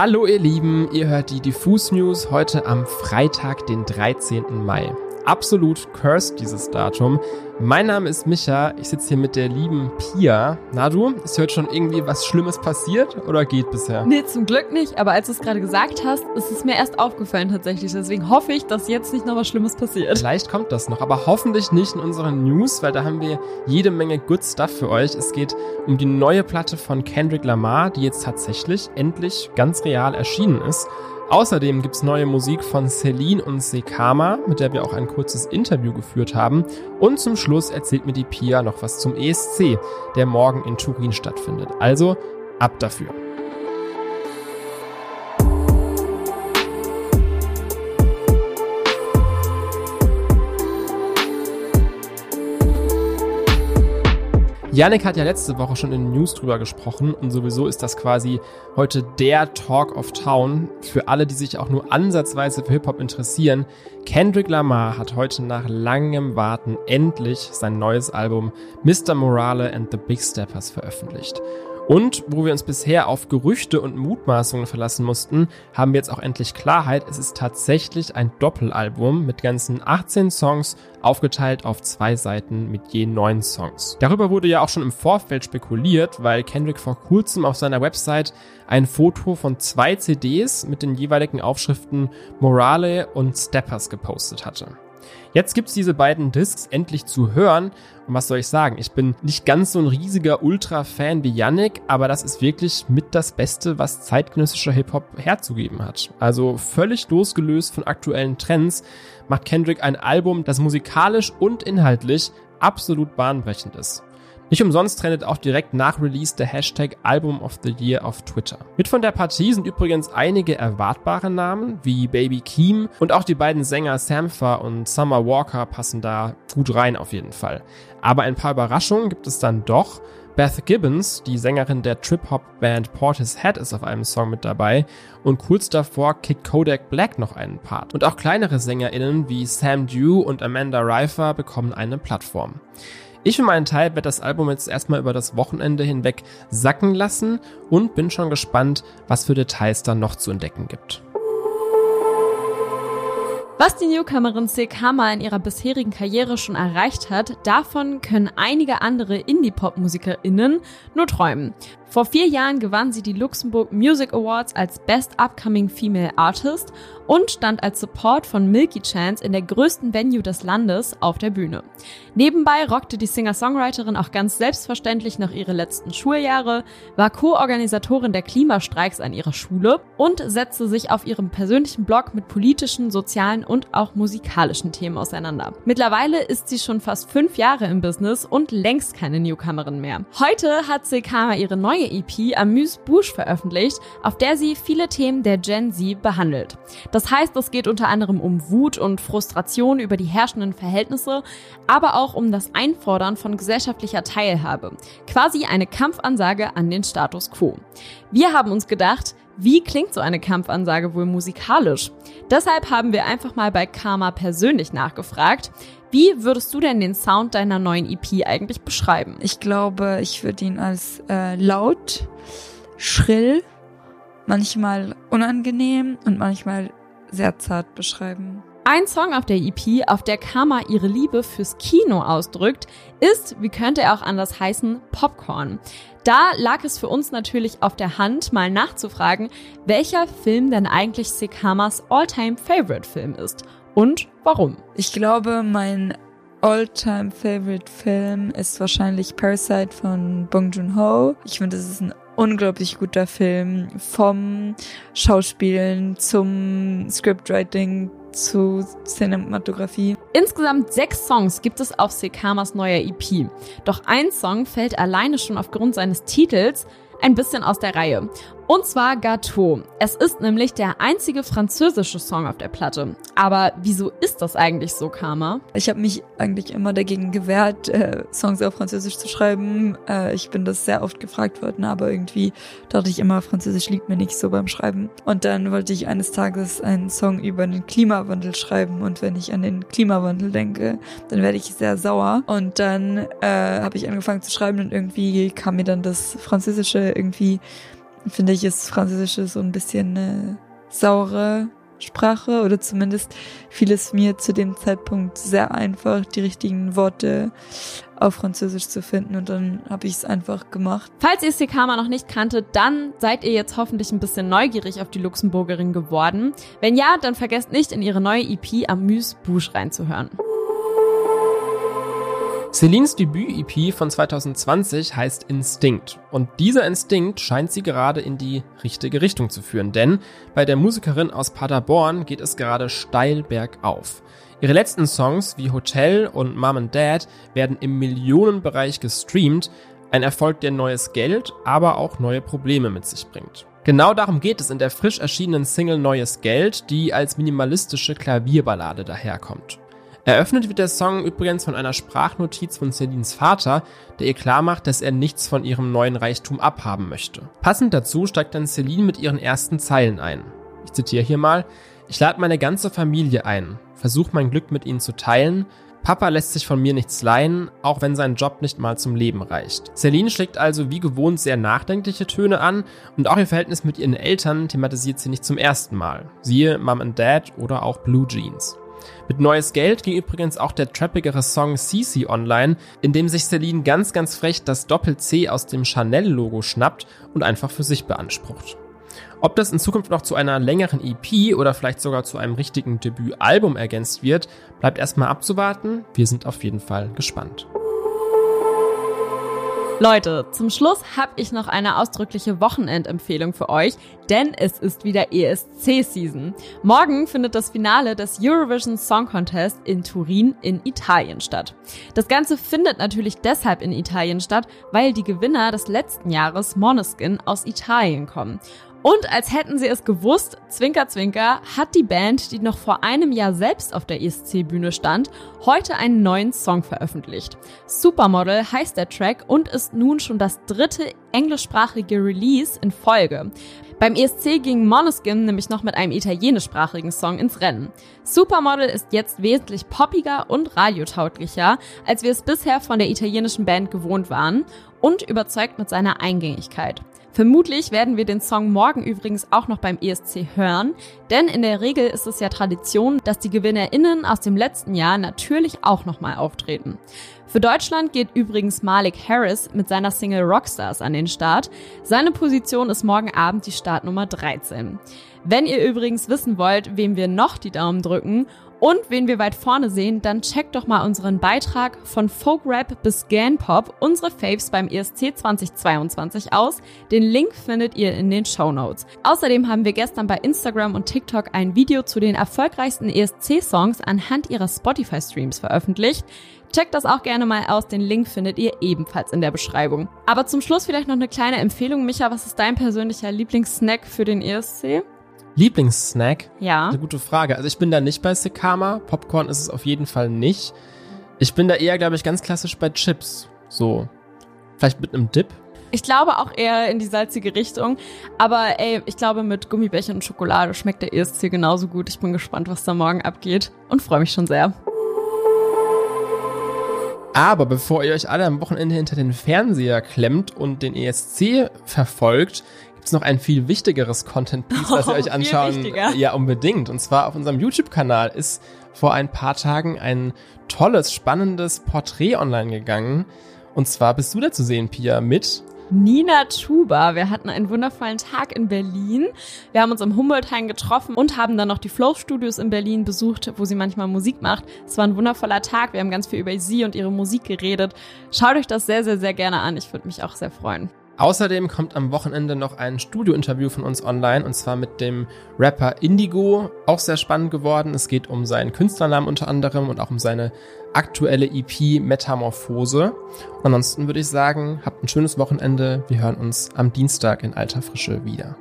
Hallo ihr Lieben, ihr hört die Diffus News heute am Freitag, den 13. Mai. Absolut cursed dieses Datum. Mein Name ist Micha, ich sitze hier mit der lieben Pia. Na du, ist heute schon irgendwie was Schlimmes passiert oder geht bisher? Nee, zum Glück nicht, aber als du es gerade gesagt hast, ist es mir erst aufgefallen tatsächlich. Deswegen hoffe ich, dass jetzt nicht noch was Schlimmes passiert. Vielleicht kommt das noch, aber hoffentlich nicht in unseren News, weil da haben wir jede Menge Good Stuff für euch. Es geht um die neue Platte von Kendrick Lamar, die jetzt tatsächlich endlich ganz real erschienen ist. Außerdem gibt's neue Musik von Celine und Sekama, mit der wir auch ein kurzes Interview geführt haben. Und zum Schluss erzählt mir die Pia noch was zum ESC, der morgen in Turin stattfindet. Also ab dafür. Yannick hat ja letzte Woche schon in den News drüber gesprochen und sowieso ist das quasi heute der Talk of Town für alle, die sich auch nur ansatzweise für Hip-Hop interessieren. Kendrick Lamar hat heute nach langem Warten endlich sein neues Album Mr. Morale and the Big Steppers veröffentlicht. Und wo wir uns bisher auf Gerüchte und Mutmaßungen verlassen mussten, haben wir jetzt auch endlich Klarheit. Es ist tatsächlich ein Doppelalbum mit ganzen 18 Songs, aufgeteilt auf zwei Seiten mit je neun Songs. Darüber wurde ja auch schon im Vorfeld spekuliert, weil Kendrick vor kurzem auf seiner Website ein Foto von zwei CDs mit den jeweiligen Aufschriften Morale und Steppers gepostet hatte. Jetzt gibt's diese beiden Discs endlich zu hören. Und was soll ich sagen? Ich bin nicht ganz so ein riesiger Ultra-Fan wie Yannick, aber das ist wirklich mit das Beste, was zeitgenössischer Hip-Hop herzugeben hat. Also völlig losgelöst von aktuellen Trends macht Kendrick ein Album, das musikalisch und inhaltlich absolut bahnbrechend ist. Nicht umsonst trendet auch direkt nach Release der Hashtag Album of the Year auf Twitter. Mit von der Partie sind übrigens einige erwartbare Namen wie Baby Keem und auch die beiden Sänger Sampha und Summer Walker passen da gut rein auf jeden Fall. Aber ein paar Überraschungen gibt es dann doch. Beth Gibbons, die Sängerin der Trip-Hop-Band Portishead, ist auf einem Song mit dabei und kurz davor kickt Kodak Black noch einen Part. Und auch kleinere SängerInnen wie Sam Dew und Amanda Reifer bekommen eine Plattform. Ich für meinen Teil werde das Album jetzt erstmal über das Wochenende hinweg sacken lassen und bin schon gespannt, was für Details da noch zu entdecken gibt. Was die Newcomerin Sekama in ihrer bisherigen Karriere schon erreicht hat, davon können einige andere Indie-Pop-MusikerInnen nur träumen. Vor vier Jahren gewann sie die Luxemburg Music Awards als Best Upcoming Female Artist und stand als Support von Milky Chance in der größten Venue des Landes auf der Bühne. Nebenbei rockte die Singer-Songwriterin auch ganz selbstverständlich noch ihre letzten Schuljahre, war Co-Organisatorin der Klimastreiks an ihrer Schule und setzte sich auf ihrem persönlichen Blog mit politischen, sozialen und auch musikalischen Themen auseinander. Mittlerweile ist sie schon fast fünf Jahre im Business und längst keine Newcomerin mehr. Heute hat Sekama ihre neue neue EP Amuse Bouche veröffentlicht, auf der sie viele Themen der Gen Z behandelt. Das heißt, es geht unter anderem um Wut und Frustration über die herrschenden Verhältnisse, aber auch um das Einfordern von gesellschaftlicher Teilhabe. Quasi eine Kampfansage an den Status quo. Wir haben uns gedacht, wie klingt so eine Kampfansage wohl musikalisch? Deshalb haben wir einfach mal bei Karma persönlich nachgefragt. Wie würdest du denn den Sound deiner neuen EP eigentlich beschreiben? Ich glaube, ich würde ihn als äh, laut, schrill, manchmal unangenehm und manchmal sehr zart beschreiben. Ein Song auf der EP, auf der Karma ihre Liebe fürs Kino ausdrückt, ist, wie könnte er auch anders heißen, Popcorn. Da lag es für uns natürlich auf der Hand, mal nachzufragen, welcher Film denn eigentlich Sekamas Alltime favorite Film ist und warum? Ich glaube, mein All-Time Favorite Film ist wahrscheinlich Parasite von Bong Joon-ho. Ich finde, es ist ein unglaublich guter Film vom Schauspielen zum Scriptwriting zu Cinematografie. Insgesamt sechs Songs gibt es auf Sekamas neuer EP. Doch ein Song fällt alleine schon aufgrund seines Titels ein bisschen aus der Reihe. Und zwar Gâteau. Es ist nämlich der einzige französische Song auf der Platte. Aber wieso ist das eigentlich so, Karma? Ich habe mich eigentlich immer dagegen gewehrt, äh, Songs auf Französisch zu schreiben. Äh, ich bin das sehr oft gefragt worden, aber irgendwie dachte ich immer, Französisch liegt mir nicht so beim Schreiben. Und dann wollte ich eines Tages einen Song über den Klimawandel schreiben. Und wenn ich an den Klimawandel denke, dann werde ich sehr sauer. Und dann äh, habe ich angefangen zu schreiben und irgendwie kam mir dann das Französische irgendwie finde ich, ist Französisch so ein bisschen eine saure Sprache oder zumindest fiel es mir zu dem Zeitpunkt sehr einfach, die richtigen Worte auf Französisch zu finden und dann habe ich es einfach gemacht. Falls ihr Sekama noch nicht kanntet, dann seid ihr jetzt hoffentlich ein bisschen neugierig auf die Luxemburgerin geworden. Wenn ja, dann vergesst nicht in ihre neue EP Amuse Bouche reinzuhören. Celines Debüt-EP von 2020 heißt Instinct. Und dieser Instinkt scheint sie gerade in die richtige Richtung zu führen, denn bei der Musikerin aus Paderborn geht es gerade steil bergauf. Ihre letzten Songs wie Hotel und Mom and Dad werden im Millionenbereich gestreamt, ein Erfolg, der neues Geld, aber auch neue Probleme mit sich bringt. Genau darum geht es in der frisch erschienenen Single Neues Geld, die als minimalistische Klavierballade daherkommt. Eröffnet wird der Song übrigens von einer Sprachnotiz von Celines Vater, der ihr klarmacht, dass er nichts von ihrem neuen Reichtum abhaben möchte. Passend dazu steigt dann Celine mit ihren ersten Zeilen ein. Ich zitiere hier mal, ich lade meine ganze Familie ein, versuche mein Glück mit ihnen zu teilen, Papa lässt sich von mir nichts leihen, auch wenn sein Job nicht mal zum Leben reicht. Celine schlägt also wie gewohnt sehr nachdenkliche Töne an und auch ihr Verhältnis mit ihren Eltern thematisiert sie nicht zum ersten Mal. Siehe Mom and Dad oder auch Blue Jeans. Mit Neues Geld ging übrigens auch der trappigere Song CC online, in dem sich Celine ganz, ganz frech das Doppel-C aus dem Chanel-Logo schnappt und einfach für sich beansprucht. Ob das in Zukunft noch zu einer längeren EP oder vielleicht sogar zu einem richtigen Debütalbum ergänzt wird, bleibt erstmal abzuwarten. Wir sind auf jeden Fall gespannt. Leute, zum Schluss habe ich noch eine ausdrückliche Wochenendempfehlung für euch, denn es ist wieder ESC-Season. Morgen findet das Finale des Eurovision Song Contest in Turin in Italien statt. Das Ganze findet natürlich deshalb in Italien statt, weil die Gewinner des letzten Jahres Moneskin aus Italien kommen. Und als hätten sie es gewusst, Zwinker Zwinker, hat die Band, die noch vor einem Jahr selbst auf der ESC-Bühne stand, heute einen neuen Song veröffentlicht. Supermodel heißt der Track und ist nun schon das dritte englischsprachige Release in Folge. Beim ESC ging Monoskin nämlich noch mit einem italienischsprachigen Song ins Rennen. Supermodel ist jetzt wesentlich poppiger und radiotauglicher, als wir es bisher von der italienischen Band gewohnt waren und überzeugt mit seiner Eingängigkeit. Vermutlich werden wir den Song morgen übrigens auch noch beim ESC hören, denn in der Regel ist es ja Tradition, dass die GewinnerInnen aus dem letzten Jahr natürlich auch nochmal auftreten. Für Deutschland geht übrigens Malik Harris mit seiner Single Rockstars an den Start. Seine Position ist morgen Abend die Startnummer 13. Wenn ihr übrigens wissen wollt, wem wir noch die Daumen drücken und wen wir weit vorne sehen, dann checkt doch mal unseren Beitrag von Folk Rap bis Ganpop, unsere Faves beim ESC 2022 aus. Den Link findet ihr in den Show Notes. Außerdem haben wir gestern bei Instagram und TikTok ein Video zu den erfolgreichsten ESC-Songs anhand ihrer Spotify-Streams veröffentlicht. Checkt das auch gerne mal aus, den Link findet ihr ebenfalls in der Beschreibung. Aber zum Schluss vielleicht noch eine kleine Empfehlung. Micha, was ist dein persönlicher Lieblingssnack für den ESC? Lieblingssnack? Ja. Eine gute Frage. Also ich bin da nicht bei Sekama. Popcorn ist es auf jeden Fall nicht. Ich bin da eher, glaube ich, ganz klassisch bei Chips. So. Vielleicht mit einem Dip. Ich glaube auch eher in die salzige Richtung. Aber ey, ich glaube, mit Gummibärchen und Schokolade schmeckt der ESC genauso gut. Ich bin gespannt, was da morgen abgeht und freue mich schon sehr. Aber bevor ihr euch alle am Wochenende hinter den Fernseher klemmt und den ESC verfolgt, gibt's noch ein viel wichtigeres Content-Piece, was ihr euch anschauen. Ja, unbedingt. Und zwar auf unserem YouTube-Kanal ist vor ein paar Tagen ein tolles, spannendes Porträt online gegangen. Und zwar bist du da zu sehen, Pia, mit Nina Tuba. Wir hatten einen wundervollen Tag in Berlin. Wir haben uns im Humboldt-Hain getroffen und haben dann noch die Flow Studios in Berlin besucht, wo sie manchmal Musik macht. Es war ein wundervoller Tag. Wir haben ganz viel über sie und ihre Musik geredet. Schaut euch das sehr, sehr, sehr gerne an. Ich würde mich auch sehr freuen. Außerdem kommt am Wochenende noch ein Studio-Interview von uns online und zwar mit dem Rapper Indigo. Auch sehr spannend geworden. Es geht um seinen Künstlernamen unter anderem und auch um seine aktuelle EP Metamorphose. Ansonsten würde ich sagen, habt ein schönes Wochenende. Wir hören uns am Dienstag in alter Frische wieder.